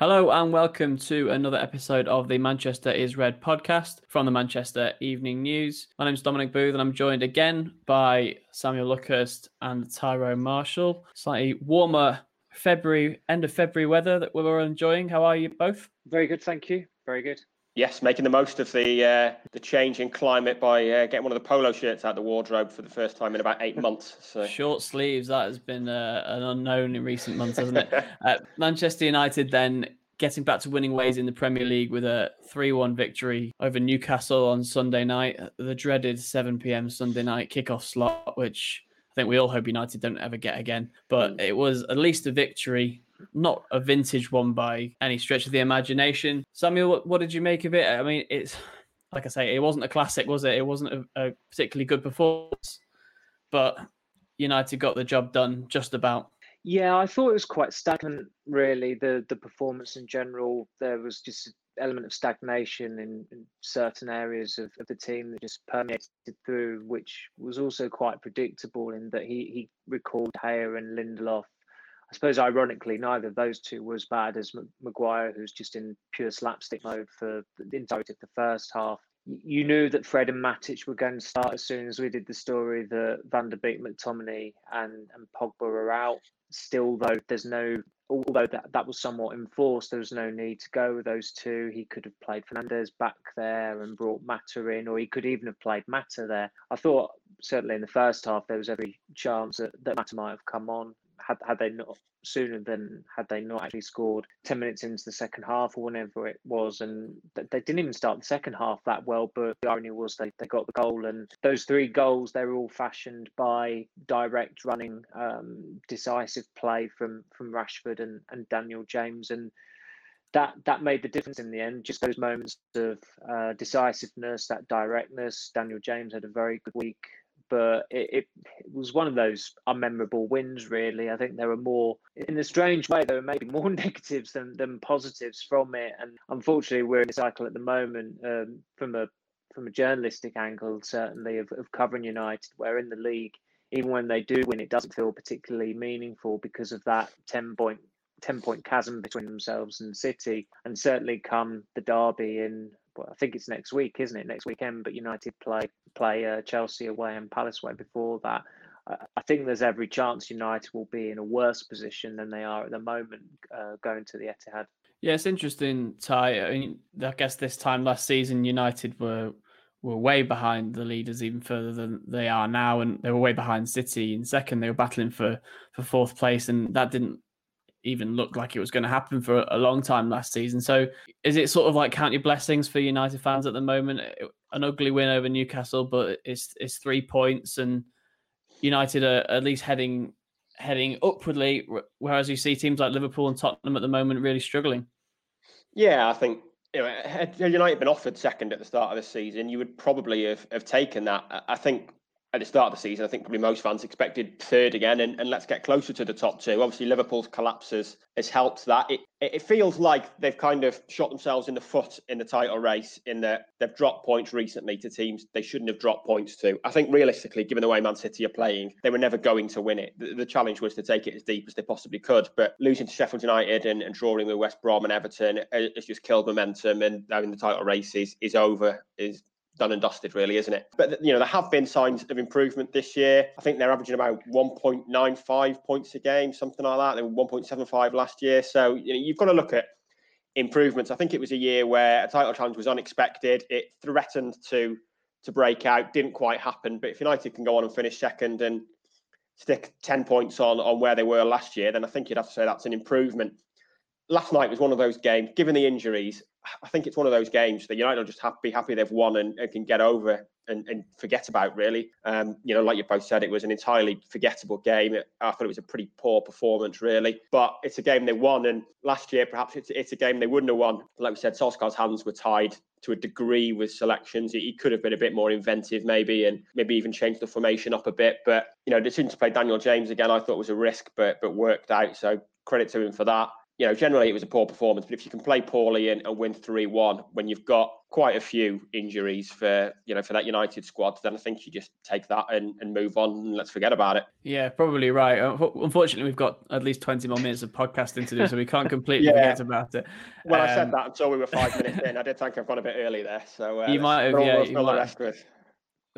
Hello and welcome to another episode of the Manchester is Red podcast from the Manchester Evening News. My name is Dominic Booth and I'm joined again by Samuel Luckhurst and Tyrone Marshall. Slightly warmer February, end of February weather that we're all enjoying. How are you both? Very good, thank you. Very good. Yes, making the most of the uh, the change in climate by uh, getting one of the polo shirts out of the wardrobe for the first time in about eight months. So. Short sleeves, that has been uh, an unknown in recent months, hasn't it? Uh, Manchester United then getting back to winning ways in the Premier League with a 3 1 victory over Newcastle on Sunday night, the dreaded 7 pm Sunday night kickoff slot, which I think we all hope United don't ever get again. But mm. it was at least a victory not a vintage one by any stretch of the imagination. Samuel, what, what did you make of it? I mean, it's like I say, it wasn't a classic, was it? It wasn't a, a particularly good performance, but United got the job done just about. Yeah, I thought it was quite stagnant, really. The the performance in general, there was just an element of stagnation in, in certain areas of, of, the team that just permeated through, which was also quite predictable in that he he recalled Gea and Lindelof I suppose, ironically, neither of those two were as bad as Maguire, who's just in pure slapstick mode for the entirety of the first half. You knew that Fred and Matic were going to start as soon as we did the story that Van der Beek, McTominay, and, and Pogba are out. Still, though, there's no, although that, that was somewhat enforced, there was no need to go with those two. He could have played Fernandes back there and brought Mata in, or he could even have played Mata there. I thought, certainly in the first half, there was every chance that, that Mata might have come on had had they not sooner than had they not actually scored 10 minutes into the second half or whenever it was and they didn't even start the second half that well but the irony was they, they got the goal and those three goals they were all fashioned by direct running um, decisive play from from Rashford and, and Daniel James and that that made the difference in the end. Just those moments of uh, decisiveness that directness Daniel James had a very good week but it, it, was one of those unmemorable wins, really. I think there were more, in a strange way, there were maybe more negatives than, than positives from it. And unfortunately, we're in a cycle at the moment um, from a from a journalistic angle, certainly, of, of covering United, where in the league, even when they do win, it doesn't feel particularly meaningful because of that 10 point 10 point chasm between themselves and City. And certainly come the derby in well, I think it's next week, isn't it? Next weekend, but United play play uh, Chelsea away and Palace away before that. I think there's every chance United will be in a worse position than they are at the moment uh, going to the Etihad. Yeah, it's interesting, Ty. I mean, I guess this time last season, United were were way behind the leaders even further than they are now, and they were way behind City in second. They were battling for for fourth place, and that didn't even looked like it was going to happen for a long time last season. So is it sort of like count your blessings for United fans at the moment? An ugly win over Newcastle, but it's it's three points and United are at least heading heading upwardly, whereas you see teams like Liverpool and Tottenham at the moment really struggling. Yeah, I think you know, had United been offered second at the start of the season, you would probably have, have taken that. I think at the start of the season, I think probably most fans expected third again, and, and let's get closer to the top two. Obviously, Liverpool's collapses has helped that. It it feels like they've kind of shot themselves in the foot in the title race in that they've dropped points recently to teams they shouldn't have dropped points to. I think realistically, given the way Man City are playing, they were never going to win it. The, the challenge was to take it as deep as they possibly could, but losing to Sheffield United and, and drawing with West Brom and Everton has just killed momentum, and now in the title race is, is over. Is done and dusted, really, isn't it? But you know, there have been signs of improvement this year. I think they're averaging about 1.95 points a game, something like that. They were 1.75 last year. So you know, you've got to look at improvements. I think it was a year where a title challenge was unexpected. It threatened to to break out, didn't quite happen. But if United can go on and finish second and stick 10 points on on where they were last year, then I think you'd have to say that's an improvement. Last night was one of those games, given the injuries, I think it's one of those games that United will just have, be happy they've won and, and can get over and, and, forget about. Really, um, you know, like you both said, it was an entirely forgettable game. I thought it was a pretty poor performance, really. But it's a game they won, and last year perhaps it's, it's a game they wouldn't have won. Like we said, Solskjaer's hands were tied to a degree with selections. He could have been a bit more inventive, maybe, and maybe even changed the formation up a bit. But you know, the decision to play Daniel James again, I thought was a risk, but but worked out. So credit to him for that you know, generally it was a poor performance, but if you can play poorly and, and win 3 1 when you've got quite a few injuries for, you know, for that United squad, then I think you just take that and, and move on and let's forget about it. Yeah, probably right. Unfortunately, we've got at least 20 more minutes of podcasting to do, so we can't completely yeah. forget about it. Well, um, I said um, that until we were five minutes in. I did think I've gone a bit early there. So uh, you might have, yeah. You might,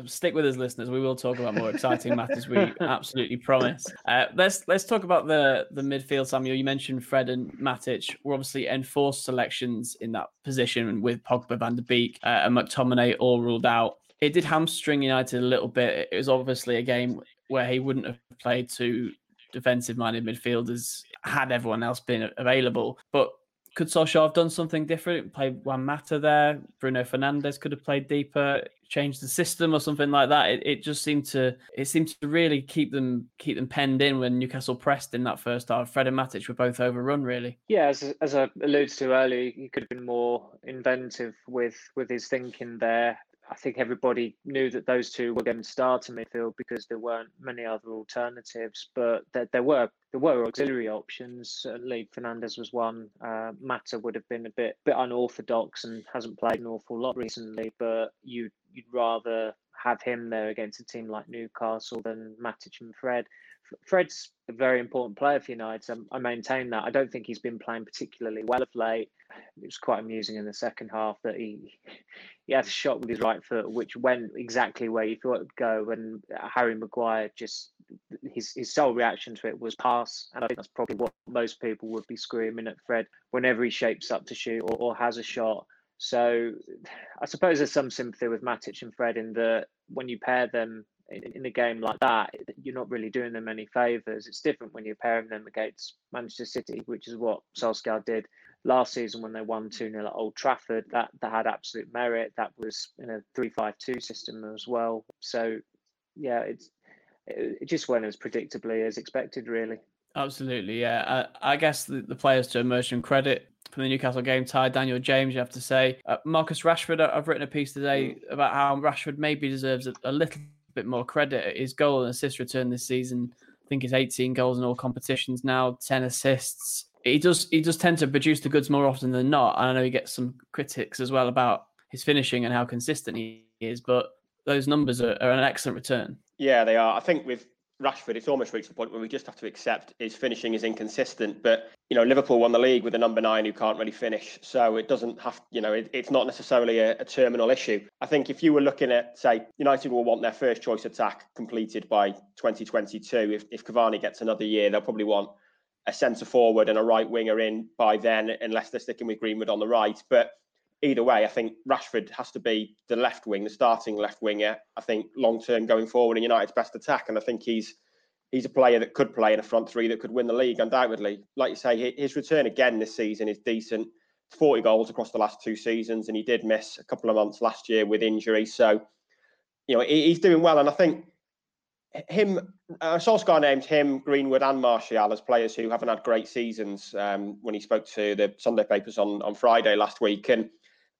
stick with us, listeners. We will talk about more exciting matters. We absolutely promise. Uh, let's let's talk about the the midfield, Samuel. You mentioned Fred and Matic were obviously enforced selections in that position with Pogba, Van der Beek, uh, and McTominay all ruled out. It did hamstring United a little bit. It was obviously a game where he wouldn't have played two defensive-minded midfielders had everyone else been available. But could Solskjaer have done something different? Play Juan Mata there. Bruno Fernandes could have played deeper, changed the system or something like that. It, it just seemed to it seemed to really keep them keep them penned in when Newcastle pressed in that first half. Fred and Matic were both overrun, really. Yeah, as as I alluded to earlier, he could have been more inventive with with his thinking there. I think everybody knew that those two were going to start in midfield because there weren't many other alternatives. But there, there were there were auxiliary options. Certainly, Fernandes was one. Uh, Mata would have been a bit bit unorthodox and hasn't played an awful lot recently. But you you'd rather have him there against a team like Newcastle than Matic and Fred. Fred's a very important player for United. I maintain that. I don't think he's been playing particularly well of late. It was quite amusing in the second half that he he had a shot with his right foot, which went exactly where you thought it would go. And Harry Maguire just his his sole reaction to it was pass, and I think that's probably what most people would be screaming at Fred whenever he shapes up to shoot or, or has a shot. So I suppose there's some sympathy with Matic and Fred in that when you pair them in a game like that, you're not really doing them any favours. It's different when you're pairing them against Manchester City, which is what Solskjaer did last season when they won 2 0 at Old Trafford. That, that had absolute merit. That was in a 3 5 2 system as well. So, yeah, it's it just went as predictably as expected, really. Absolutely, yeah. I, I guess the, the, players to emerge from credit from the Newcastle game Ty Daniel James, you have to say. Uh, Marcus Rashford, I've written a piece today about how Rashford maybe deserves a, a little bit more credit. His goal and assist return this season, I think, is 18 goals in all competitions now, 10 assists. He does he does tend to produce the goods more often than not. And I know he gets some critics as well about his finishing and how consistent he is, but those numbers are, are an excellent return. Yeah, they are. I think with Rashford, it's almost reached the point where we just have to accept his finishing is inconsistent. But you know, Liverpool won the league with a number nine who can't really finish, so it doesn't have. You know, it, it's not necessarily a, a, terminal issue. I think if you were looking at, say, United will want their first choice attack completed by 2022. If if Cavani gets another year, they'll probably want a centre forward and a right winger in by then, unless they're sticking with Greenwood on the right. But either way, I think Rashford has to be the left wing, the starting left winger. I think long term going forward in United's best attack, and I think he's he's a player that could play in a front three that could win the league undoubtedly. Like you say, his return again this season is decent. 40 goals across the last two seasons, and he did miss a couple of months last year with injury. So, you know, he's doing well, and I think him, uh, Solskjaer named him, Greenwood, and Martial as players who haven't had great seasons. Um, when he spoke to the Sunday papers on on Friday last week, and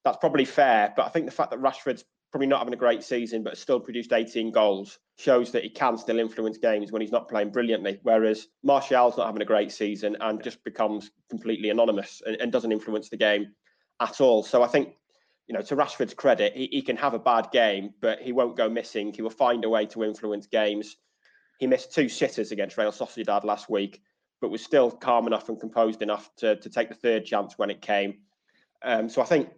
that's probably fair. But I think the fact that Rashford's probably not having a great season, but still produced 18 goals, shows that he can still influence games when he's not playing brilliantly. Whereas Martial's not having a great season and just becomes completely anonymous and, and doesn't influence the game at all. So I think, you know, to Rashford's credit, he, he can have a bad game, but he won't go missing. He will find a way to influence games. He missed two sitters against Real Sociedad last week, but was still calm enough and composed enough to, to take the third chance when it came. Um, so I think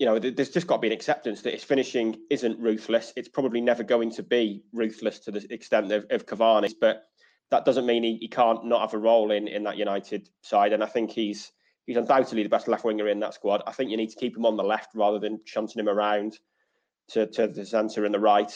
you know, there's just got to be an acceptance that his finishing isn't ruthless. It's probably never going to be ruthless to the extent of, of Cavani's, but that doesn't mean he, he can't not have a role in in that United side. And I think he's he's undoubtedly the best left winger in that squad. I think you need to keep him on the left rather than shunting him around to, to the centre and the right.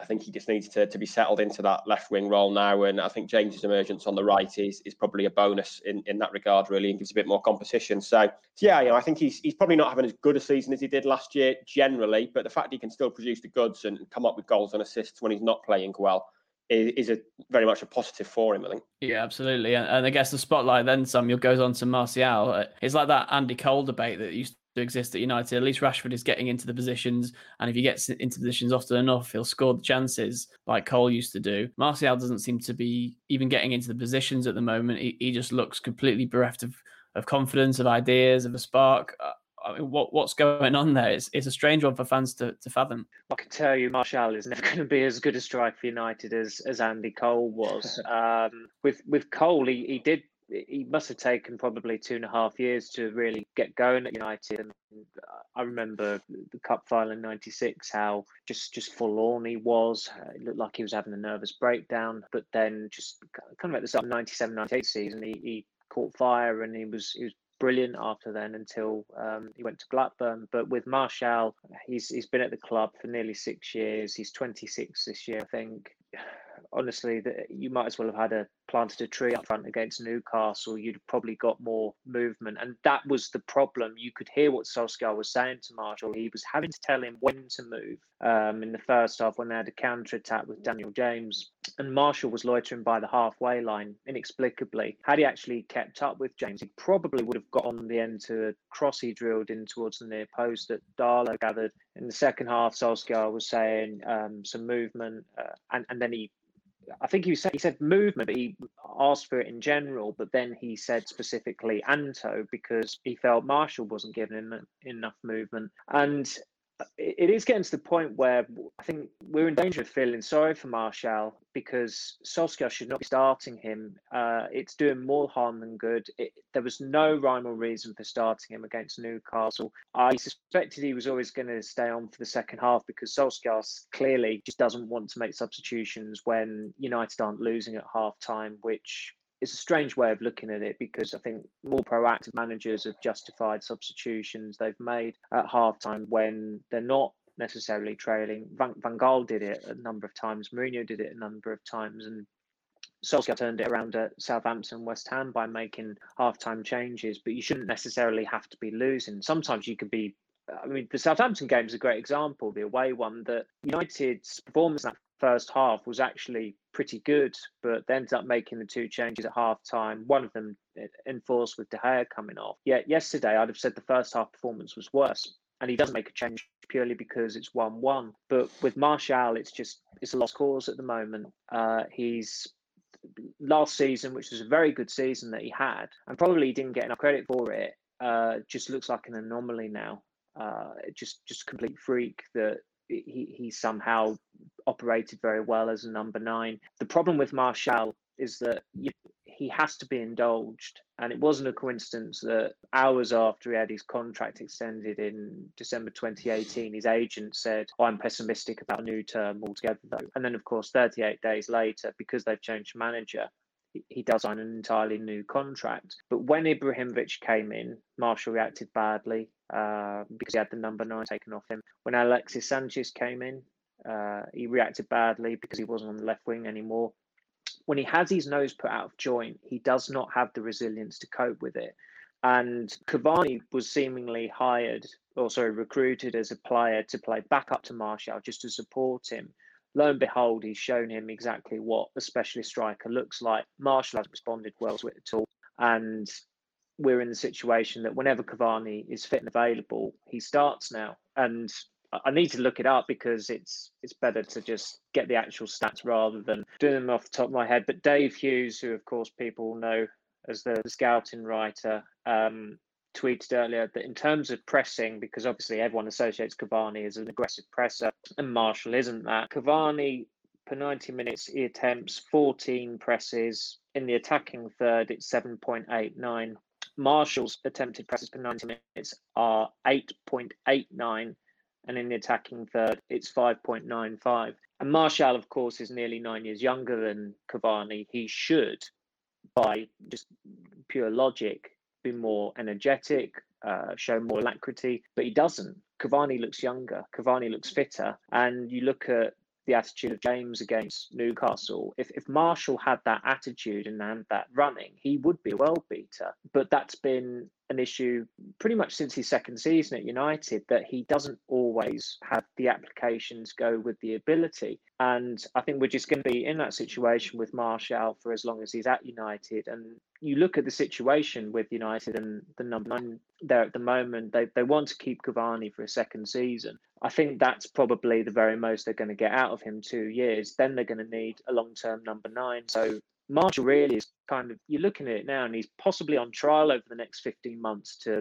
I think he just needs to, to be settled into that left wing role now. And I think James's emergence on the right is is probably a bonus in, in that regard, really, and gives a bit more competition. So, yeah, you know, I think he's he's probably not having as good a season as he did last year generally, but the fact he can still produce the goods and come up with goals and assists when he's not playing well is, a very much a positive for him, I think. Yeah, absolutely. And, and I guess the spotlight then Samuel goes on to Martial. It's like that Andy Cole debate that used to exist at United. At least Rashford is getting into the positions, and if he gets into positions often enough, he'll score the chances like Cole used to do. Martial doesn't seem to be even getting into the positions at the moment. He, he just looks completely bereft of of confidence, of ideas, of a spark. Uh, I mean, what what's going on there? It's, it's a strange one for fans to, to fathom. I can tell you, Martial is never going to be as good a striker for United as, as Andy Cole was. um, with with Cole, he, he did he must have taken probably two and a half years to really get going at United. And I remember the cup final in '96, how just just forlorn he was. It looked like he was having a nervous breakdown. But then, just kind of at the start of '97, '98 season, he, he caught fire and he was he was brilliant after then until um, he went to Blackburn. But with Martial, he's he's been at the club for nearly six years. He's 26 this year, I think honestly, that you might as well have had a planted a tree up front against Newcastle. You'd probably got more movement, and that was the problem. You could hear what Solskjaer was saying to Martial. He was having to tell him when to move um, in the first half when they had a counter attack with Daniel James, and Martial was loitering by the halfway line inexplicably. Had he actually kept up with James, he probably would have got on the end to a cross he drilled in towards the near post that Darlow gathered. In the second half, Solskjaer was saying um, some movement, uh, and and then he I think he said he said movement, but he asked for it in general. But then he said specifically Anto because he felt Martial wasn't giving him enough movement. And it is getting to the point where I think we're in danger of feeling sorry for Martial because Solskjaer should not be starting him. Uh, it's doing more harm than good. It, there was no rhyme or reason for starting him against Newcastle. I suspected he was always going to stay on for the second half because Solskjaer clearly just doesn't want to make substitutions when United aren't losing at half time, which it's a strange way of looking at it because I think more proactive managers have justified substitutions they've made at halftime when they're not necessarily trailing. Van, Van Gaal did it a number of times. Mourinho did it a number of times, and Solskjaer turned it around at Southampton, West Ham by making halftime changes. But you shouldn't necessarily have to be losing. Sometimes you could be. I mean, the Southampton game is a great example, the away one. That United's performance in that first half was actually pretty good, but they ended up making the two changes at half time. One of them enforced with De Gea coming off. Yet yesterday, I'd have said the first half performance was worse. And he doesn't make a change purely because it's 1 1. But with Martial, it's just it's a lost cause at the moment. Uh, he's last season, which was a very good season that he had, and probably didn't get enough credit for it, uh, just looks like an anomaly now. Uh, just just complete freak that he, somehow operated very well as a number nine. The problem with Martial is that you, he has to be indulged. And it wasn't a coincidence that hours after he had his contract extended in December 2018, his agent said, oh, I'm pessimistic about a new term altogether, though. And then, of course, 38 days later, because they've changed manager, he does sign an entirely new contract. But when Ibrahimovic came in, Martial reacted badly uh, because he had the number nine taken off him. When Alexis Sanchez came in, uh, he reacted badly because he wasn't on the left wing anymore. When he has his nose put out of joint, he does not have the resilience to cope with it. And Cavani was seemingly hired, or sorry, recruited as a player to play back up to Martial just to support him lo and behold, he's shown him exactly what a specialist striker looks like. Martial hasn't responded well to it at all. And we're in the situation that whenever Cavani is fit and available, he starts now. And I need to look it up because it's it's better to just get the actual stats rather than doing them off the top of my head. But Dave Hughes, who of course people know as the, scouting writer, um, tweeted earlier that in terms of pressing, because obviously everyone associates Cavani as an aggressive presser, and Martial isn't that. Cavani per 90 minutes he attempts 14 presses. In the attacking third, it's 7.89. Martial's attempted presses per 90 minutes are 8.89, and in the attacking third, it's 5.95. And Martial, of course, is nearly nine years younger than Cavani. He should, by just pure logic, be more energetic, uh, show more alacrity, but he doesn't. Cavani looks younger, Cavani looks fitter, and you look at the attitude of James against Newcastle. If if Martial had that attitude and had that running, he would be a world beater. But that's been an issue pretty much since his second season at United that he doesn't always have the applications go with the ability. And I think we're just going to be in that situation with Martial for as long as he's at United. And you look at the situation with United and the number nine there at the moment, they, they want to keep Cavani for a second season. I think that's probably the very most they're going to get out of him two years. Then they're going to need a long term number nine. So Martial really is kind of you're looking at it now, and he's possibly on trial over the next 15 months to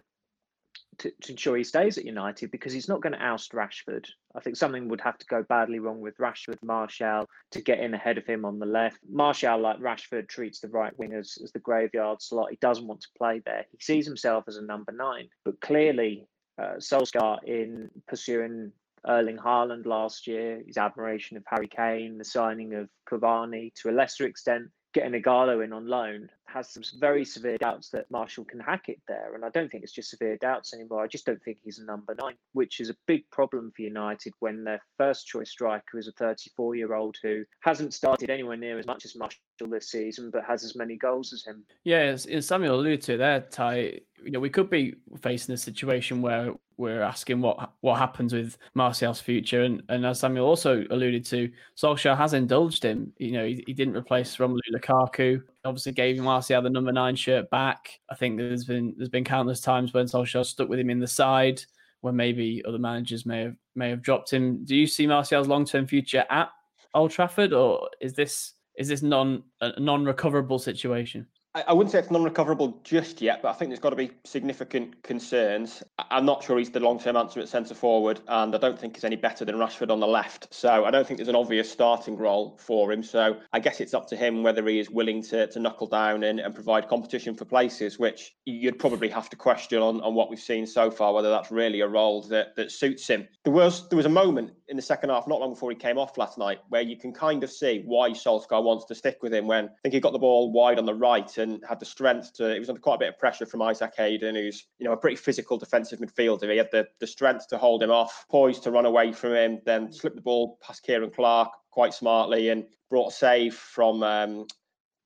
to, to ensure he stays at United because he's not going to oust Rashford. I think something would have to go badly wrong with Rashford, Martial to get in ahead of him on the left. Martial, like Rashford, treats the right wing as, as the graveyard slot. He doesn't want to play there. He sees himself as a number nine. But clearly, uh, Solskjaer, in pursuing Erling Haaland last year, his admiration of Harry Kane, the signing of Cavani, to a lesser extent, getting Ighalo in on loan has some very severe doubts that Martial can hack it there. And I don't think it's just severe doubts anymore. I just don't think he's a number nine, which is a big problem for United when their first choice striker is a 34 year old who hasn't started anywhere near as much as Martial this season, but has as many goals as him. Yeah, as, Samuel alluded to there, Ty, you know, we could be facing a situation where we're asking what what happens with Martial's future, and, and as Samuel also alluded to, Solskjaer has indulged him. You know, he, he didn't replace Romelu Lukaku. Obviously, gave him Martial the number nine shirt back. I think there's been there's been countless times when Solskjaer stuck with him in the side, when maybe other managers may have may have dropped him. Do you see Martial's long term future at Old Trafford, or is this is this non a non recoverable situation? I wouldn't say it's non-recoverable just yet, but I think there's got to be significant concerns. I'm not sure he's the long-term answer at centre forward, and I don't think he's any better than Rashford on the left. So I don't think there's an obvious starting role for him. So I guess it's up to him whether he is willing to, to knuckle down and, and provide competition for places, which you'd probably have to question on, on what we've seen so far, whether that's really a role that, that suits him. There was there was a moment in the second half, not long before he came off last night, where you can kind of see why Solskjaer wants to stick with him when I think he got the ball wide on the right had the strength to. It was under quite a bit of pressure from Isaac Hayden, who's you know a pretty physical defensive midfielder. He had the the strength to hold him off, poised to run away from him, then slip the ball past Ciaran Clark quite smartly, and brought a save from um,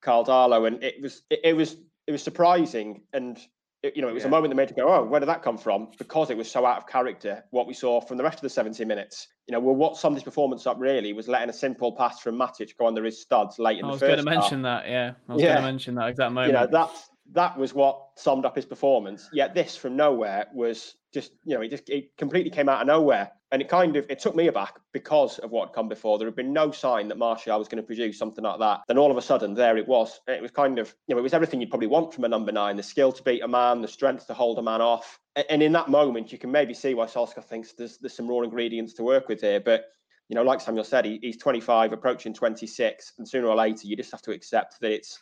Karl Darlow, and it was it, it was it was surprising and it, you know, it was yeah. a moment that made you go, "Oh, where did that come from?" Because it was so out of character. What we saw from the rest of the 70 minutes, you know, well, what summed his performance up really was letting a simple pass from Matic go under his studs late in the first. I was going to mention that. Yeah, I was yeah. going to mention that exact moment. You know, that's that was what summed up his performance. Yet this from nowhere was just, you know, it just it completely came out of nowhere. And it kind of it took me aback because of what had come before. There had been no sign that Martial was going to produce something like that. Then all of a sudden, there it was. It was kind of, you know, it was everything you'd probably want from a number nine: the skill to beat a man, the strength to hold a man off. And in that moment, you can maybe see why Solskjaer thinks there's there's some raw ingredients to work with here. But you know, like Samuel said, he, he's 25, approaching 26, and sooner or later, you just have to accept that it's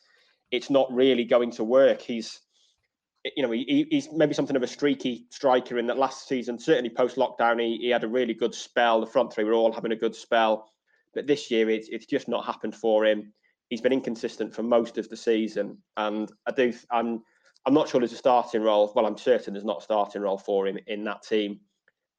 it's not really going to work. He's you know, he, he's maybe something of a streaky striker in that last season, certainly post lockdown, he, he had a really good spell. The front three were all having a good spell. But this year, it's, it's just not happened for him. He's been inconsistent for most of the season. And I do, I'm, I'm not sure there's a starting role. Well, I'm certain there's not a starting role for him in that team.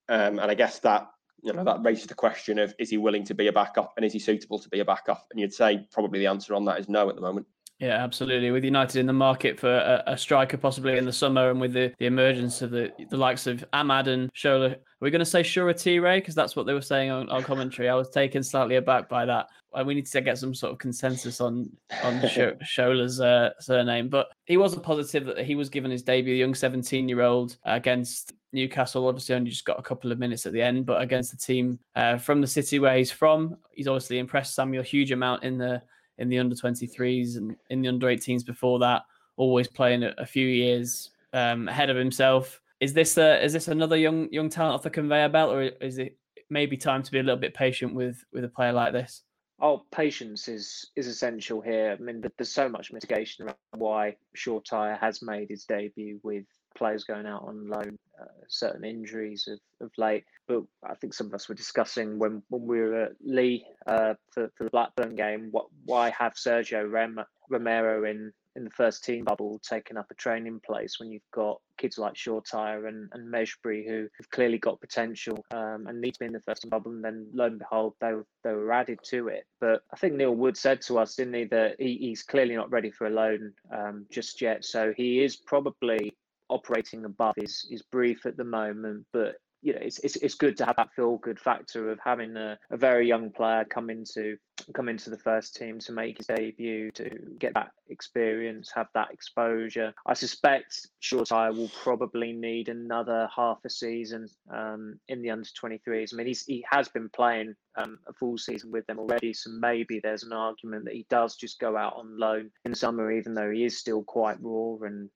Um, and I guess that, you know, that raises the question of is he willing to be a backup and is he suitable to be a backup? And you'd say probably the answer on that is no at the moment. Yeah, absolutely. With United in the market for a, a, striker possibly in the summer, and with the, the emergence of the, the likes of Amad and Shola, are we going to say Shura T Ray? Because that's what they were saying on, on commentary. I was taken slightly aback by that. We need to get some sort of consensus on on Shola's uh, surname, but he was a positive that he was given his debut, the young 17 year old against Newcastle. Obviously, only just got a couple of minutes at the end, but against the team uh, from the city where he's from, he's obviously impressed Samuel a huge amount in the in the under 23s and in the under 18s before that, always playing a, a few years um, ahead of himself. Is this a, is this another young young talent off the conveyor belt, or is it maybe time to be a little bit patient with with a player like this? Oh, patience is is essential here. I mean, there's so much mitigation around why Shoretire has made his debut with players going out on loan, uh, certain injuries of, of late. But I think some of us were discussing when, when we were at Leigh uh, for, for the Blackburn game, what why have Sergio Rem- Romero in, in the first team bubble taking up a training place when you've got kids like Shoretire and, and Mejbri who have clearly got potential um, and need to be in the first bubble. And then lo and behold, they, they were added to it. But I think Neil Wood said to us, didn't he, that he, he's clearly not ready for a loan um, just yet. So he is probably operating above is his brief at the moment, but you know, it's, it's it's good to have that feel good factor of having a, a very young player come into come into the first team to make his debut, to get that experience, have that exposure. I suspect Shoretire will probably need another half a season um, in the under 23s. I mean, he's, he has been playing um, a full season with them already, so maybe there's an argument that he does just go out on loan in summer, even though he is still quite raw. And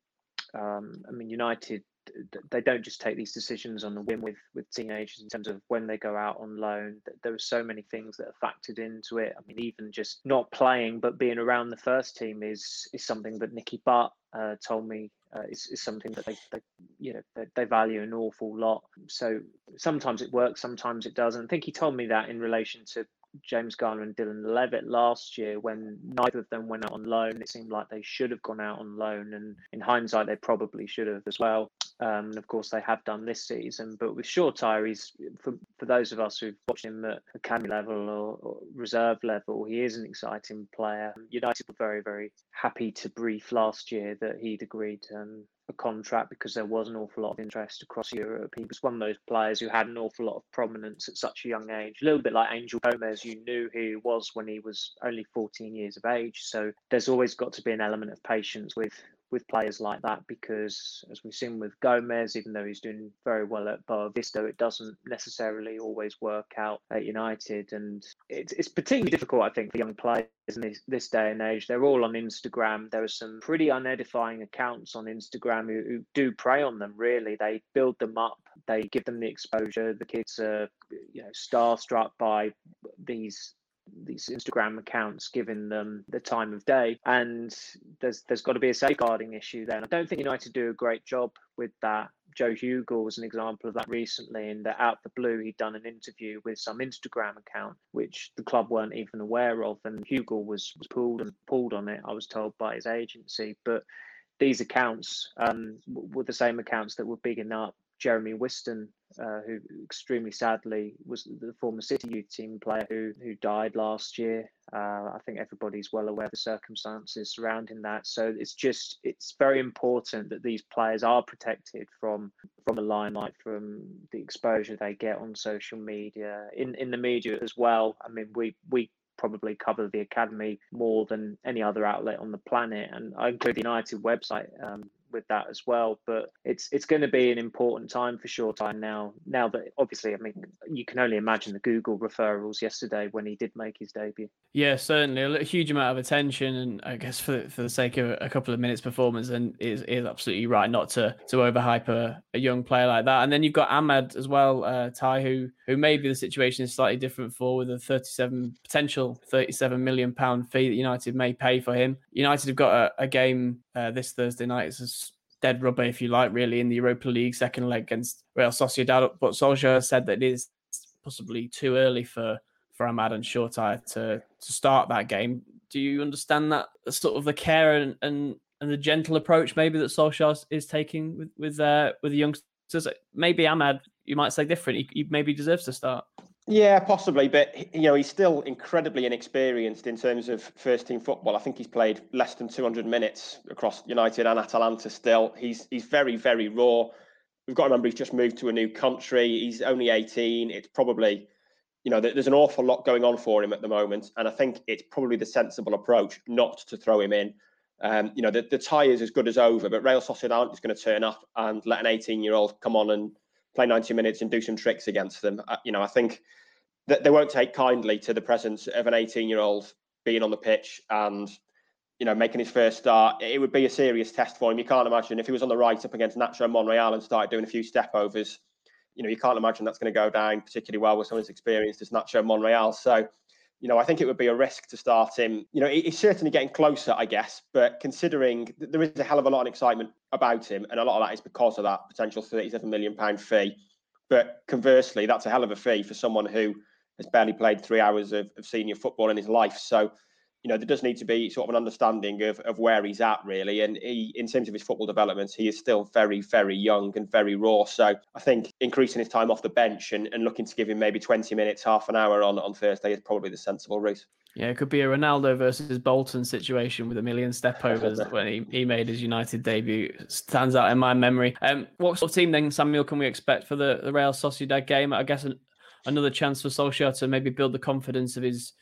um, I mean, United they don't just take these decisions on the whim with with teenagers in terms of when they go out on loan. There are so many things that are factored into it. I mean, even just not playing but being around the first team is is something that Nicky Butt uh, told me uh, is, is something that they, they you know they, they, value an awful lot. So sometimes it works, sometimes it doesn't. I think he told me that in relation to James Garner and Dylan Levitt last year when neither of them went out on loan. It seemed like they should have gone out on loan, and in hindsight, they probably should have as well. Um, and of course, they have done this season. But with Shoretire, he's for, for those of us who've watched him at academy level or, or reserve level, he is an exciting player. United were very, very happy to brief last year that he'd agreed um, a contract because there was an awful lot of interest across Europe. He was one of those players who had an awful lot of prominence at such a young age. A little bit like Angel Gomes, you knew who he was when he was only 14 years of age. So there's always got to be an element of patience with with players like that because, as we've seen with Gomes, even though he's doing very well at Boavista, it doesn't necessarily always work out at United. And it's, it's particularly difficult, I think, for young players in this, this day and age. They're all on Instagram. There are some pretty unedifying accounts on Instagram who, who do prey on them, really. They build them up, they give them the exposure. The kids are, you know, starstruck by these these Instagram accounts giving them the time of day, and there's there's got to be a safeguarding issue then. I don't think United do a great job with that. Joe Hugill was an example of that recently, in that out the blue he'd done an interview with some Instagram account which the club weren't even aware of, and Hugill was, was pulled and pulled on it. I was told by his agency, but these accounts um, were the same accounts that were bigging up Jeremy Wisten, uh, who extremely sadly was the former City youth team player who who died last year. Uh, I think everybody's well aware of the circumstances surrounding that. So it's just it's very important that these players are protected from from the limelight, from the exposure they get on social media, in in the media as well. I mean, we we probably cover the academy more than any other outlet on the planet, and I include the United website um, with that as well. But it's it's going to be an important time for Shoretire now. Now that obviously, I mean, you can only imagine the Google referrals yesterday when he did make his debut. Yeah, certainly a huge amount of attention, and I guess for for the sake of a couple of minutes performance, and is is absolutely right not to to overhype a, a young player like that. And then you've got Amad as well, uh, Ty, who who maybe the situation is slightly different for with a 37 potential 37 million pound fee that United may pay for him. United have got a, a game uh, this Thursday night. It's dead rubber, if you like, really, in the Europa League second leg against Real Sociedad. But Solskjaer said that it is possibly too early for for Amad and Shoretire to to start that game. Do you understand that sort of the care and and, and the gentle approach maybe that Solskjaer is taking with with uh, with the youngsters? Maybe Amad, you might say different. He, he maybe deserves to start. Yeah, possibly, but you know he's still incredibly inexperienced in terms of first team football. I think he's played less than 200 minutes across United and Atalanta. Still, he's he's very very raw. We've got to remember he's just moved to a new country. He's only 18. It's probably you know there's an awful lot going on for him at the moment, and I think it's probably the sensible approach not to throw him in. Um, you know the the tie is as good as over, but Real Sociedad aren't just going to turn up and let an 18 year old come on and play 90 minutes and do some tricks against them. Uh, you know, I think that they won't take kindly to the presence of an 18 year old being on the pitch and you know making his first start. It would be a serious test for him. You can't imagine if he was on the right up against Nacho Monreal and started doing a few step overs. You know, you can't imagine that's going to go down particularly well with someone as experienced as Nacho Monreal. So you know, I think it would be a risk to start him. You know, he's certainly getting closer, I guess, but considering there is a hell of a lot of excitement about him, and a lot of that is because of that potential 37 million pound fee. But conversely, that's a hell of a fee for someone who has barely played three hours of, of senior football in his life. So you know, there does need to be sort of an understanding of, of where he's at, really. And he, in terms of his football development, he is still very, very young and very raw. So I think increasing his time off the bench and, and looking to give him maybe 20 minutes, half an hour on, on Thursday is probably the sensible route. Yeah, it could be a Ronaldo versus Bolton situation with a million stepovers when he, he made his United debut. Stands out in my memory. Um, what sort of team then, Samuel, can we expect for the, the Real Sociedad game? I guess an, another chance for Solskjaer to maybe build the confidence of his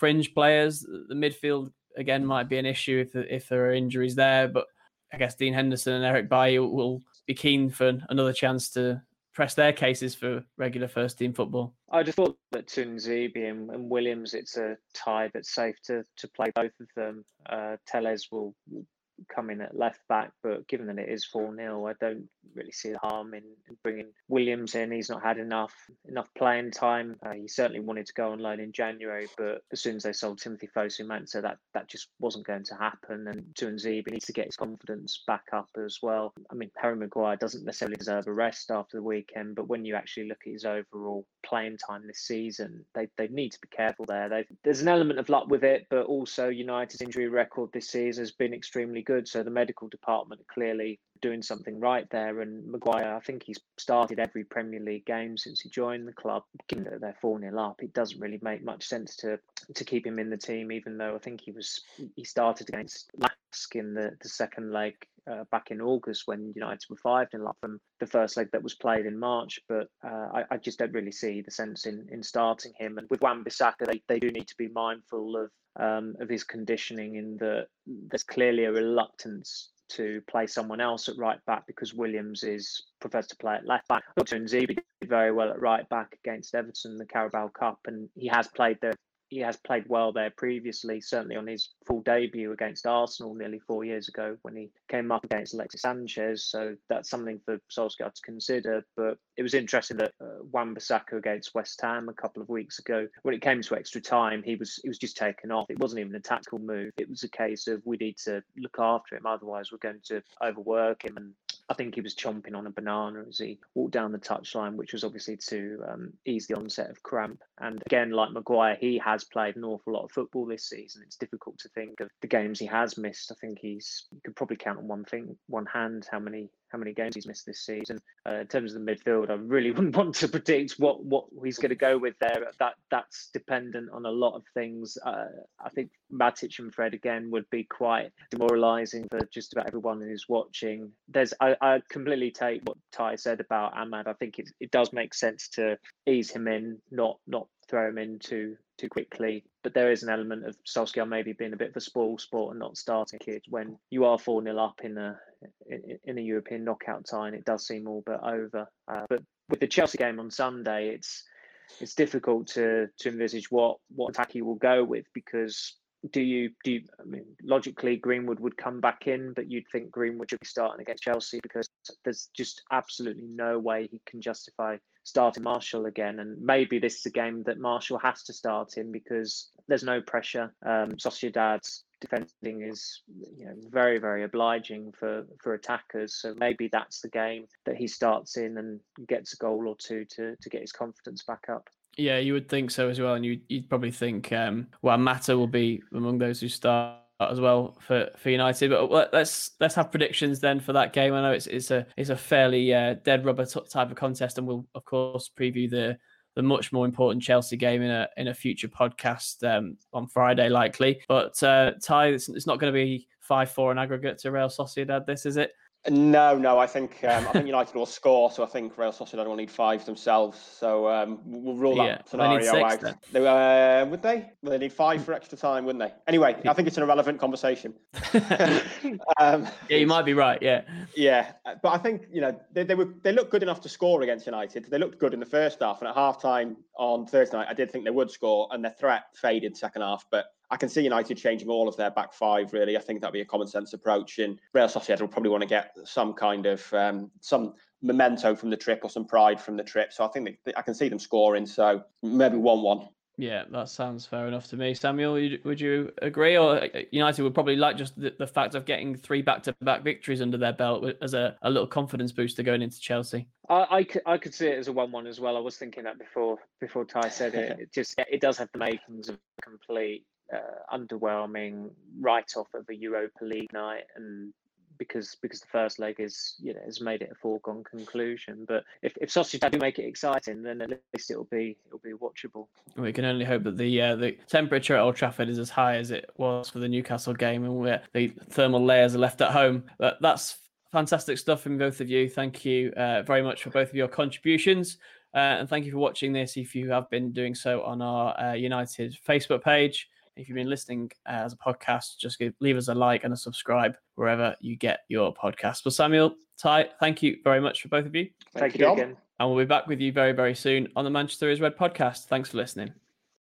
fringe players. The midfield again might be an issue if if there are injuries there, but I guess Dean Henderson and Eric Bailly will be keen for another chance to press their cases for regular first team football. I just thought that Tuanzebe and, and Williams, it's a tie that's safe to to play both of them. Uh, Telles will, will come in at left back, but given that it is 4 0, I don't really see the harm in, in, bringing Williams in. He's not had enough enough playing time. Uh, he certainly wanted to go on loan in January, but as soon as they sold Timothy Fosu-Mensah, that, that just wasn't going to happen. And Tuanzebe needs to get his confidence back up as well. I mean, Harry Maguire doesn't necessarily deserve a rest after the weekend, but when you actually look at his overall playing time this season, they, they need to be careful there. They've, there's an element of luck with it, but also United's injury record this season has been extremely good. So the medical department are clearly doing something right there. And Maguire, I think he's started every Premier League game since he joined the club. Given that they're 4 0 up, it doesn't really make much sense to to keep him in the team, even though I think he was he started against Lask in the, the second leg uh, back in August when United were 5 0 up from the first leg that was played in March. But uh, I, I, just don't really see the sense in, in starting him. And with Wan Bissaka, they, they do need to be mindful of um, of his conditioning in that there's clearly a reluctance to play someone else at right back because Williams is prefers to play at left back. Tuanzebe did very well at right back against Everton, in the Carabao Cup, and he has played there he has played well there previously, certainly on his full debut against Arsenal nearly four years ago when he came up against Alexis Sanchez. So that's something for Solskjaer to consider. But it was interesting that uh, Wan Bissaka against West Ham a couple of weeks ago, when it came to extra time, he was he was just taken off. It wasn't even a tactical move. It was a case of we need to look after him, otherwise we're going to overwork him and I think he was chomping on a banana as he walked down the touchline, which was obviously to um, ease the onset of cramp. And again, like Maguire, he has played an awful lot of football this season. It's difficult to think of the games he has missed. I think he's you could probably count on one thing, one hand, how many how many games he's missed this season. Uh, in terms of the midfield, I really wouldn't want to predict what what he's going to go with there. That that's dependent on a lot of things. Uh, I think Matic and Fred again would be quite demoralising for just about everyone who's watching. There's I, I completely take what Ty said about Amad. I think it it does make sense to ease him in, not not throw him in too too quickly. But there is an element of Solskjaer maybe being a bit of a spoil sport and not starting kids when you are 4 0 up in a in a European knockout tie, and it does seem all but over. Uh, but with the Chelsea game on Sunday, it's it's difficult to to envisage what what attack he will go with because do you do you, I mean logically Greenwood would come back in, but you'd think Greenwood should be starting against Chelsea because there's just absolutely no way he can justify starting Martial again. And maybe this is a game that Martial has to start in because there's no pressure. Um, Sociedad's defending is you know very very obliging for for attackers so maybe that's the game that he starts in and gets a goal or two to to get his confidence back up yeah, you would think so as well, and you, would probably think, um, well, Mata will be among those who start as well for, for United. But let's let's have predictions then for that game. I know it's it's a it's a fairly uh, dead rubber t- type of contest, and we'll of course preview the the much more important Chelsea game in a in a future podcast um, on Friday, likely. But uh, Ty, it's, it's not going to be five four in aggregate to Real Sociedad. This is it. No, no. I think um, I think United will score, so I think Real Sociedad will need five themselves. So um, we'll rule that yeah, scenario six, out. They, uh, would they? Well, they need five for extra time, wouldn't they? Anyway, I think it's an irrelevant conversation. um, yeah, you might be right. Yeah, yeah. But I think you know they, they were they looked good enough to score against United. They looked good in the first half, and at half time on Thursday night, I did think they would score, and their threat faded second half. But I can see United changing all of their back five. Really, I think that'd be a common sense approach. And Real Sociedad will probably want to get some kind of um, some memento from the trip or some pride from the trip. So I think they, I can see them scoring. So maybe one-one. Yeah, that sounds fair enough to me. Samuel, would you agree? Or uh, United would probably like just the, the fact of getting three back-to-back victories under their belt as a, a little confidence booster going into Chelsea. I, I, could, I could see it as a one-one as well. I was thinking that before before Ty said it. It just it does have the makings of complete uh, underwhelming write off of a Europa League night, and because because the first leg is you know has made it a foregone conclusion. But if if Sociedad do make it exciting, then at least it'll be it'll be watchable. We can only hope that the uh, the temperature at Old Trafford is as high as it was for the Newcastle game, and where the thermal layers are left at home. But that's fantastic stuff from both of you. Thank you uh, very much for both of your contributions. Uh, and thank you for watching this. If you have been doing so on our uh, United Facebook page, if you've been listening uh, as a podcast, just give, leave us a like and a subscribe wherever you get your podcast. Well, Samuel, Ty, thank you very much for both of you. Thank, thank you, you again. And we'll be back with you very, very soon on the Manchester is Red podcast. Thanks for listening.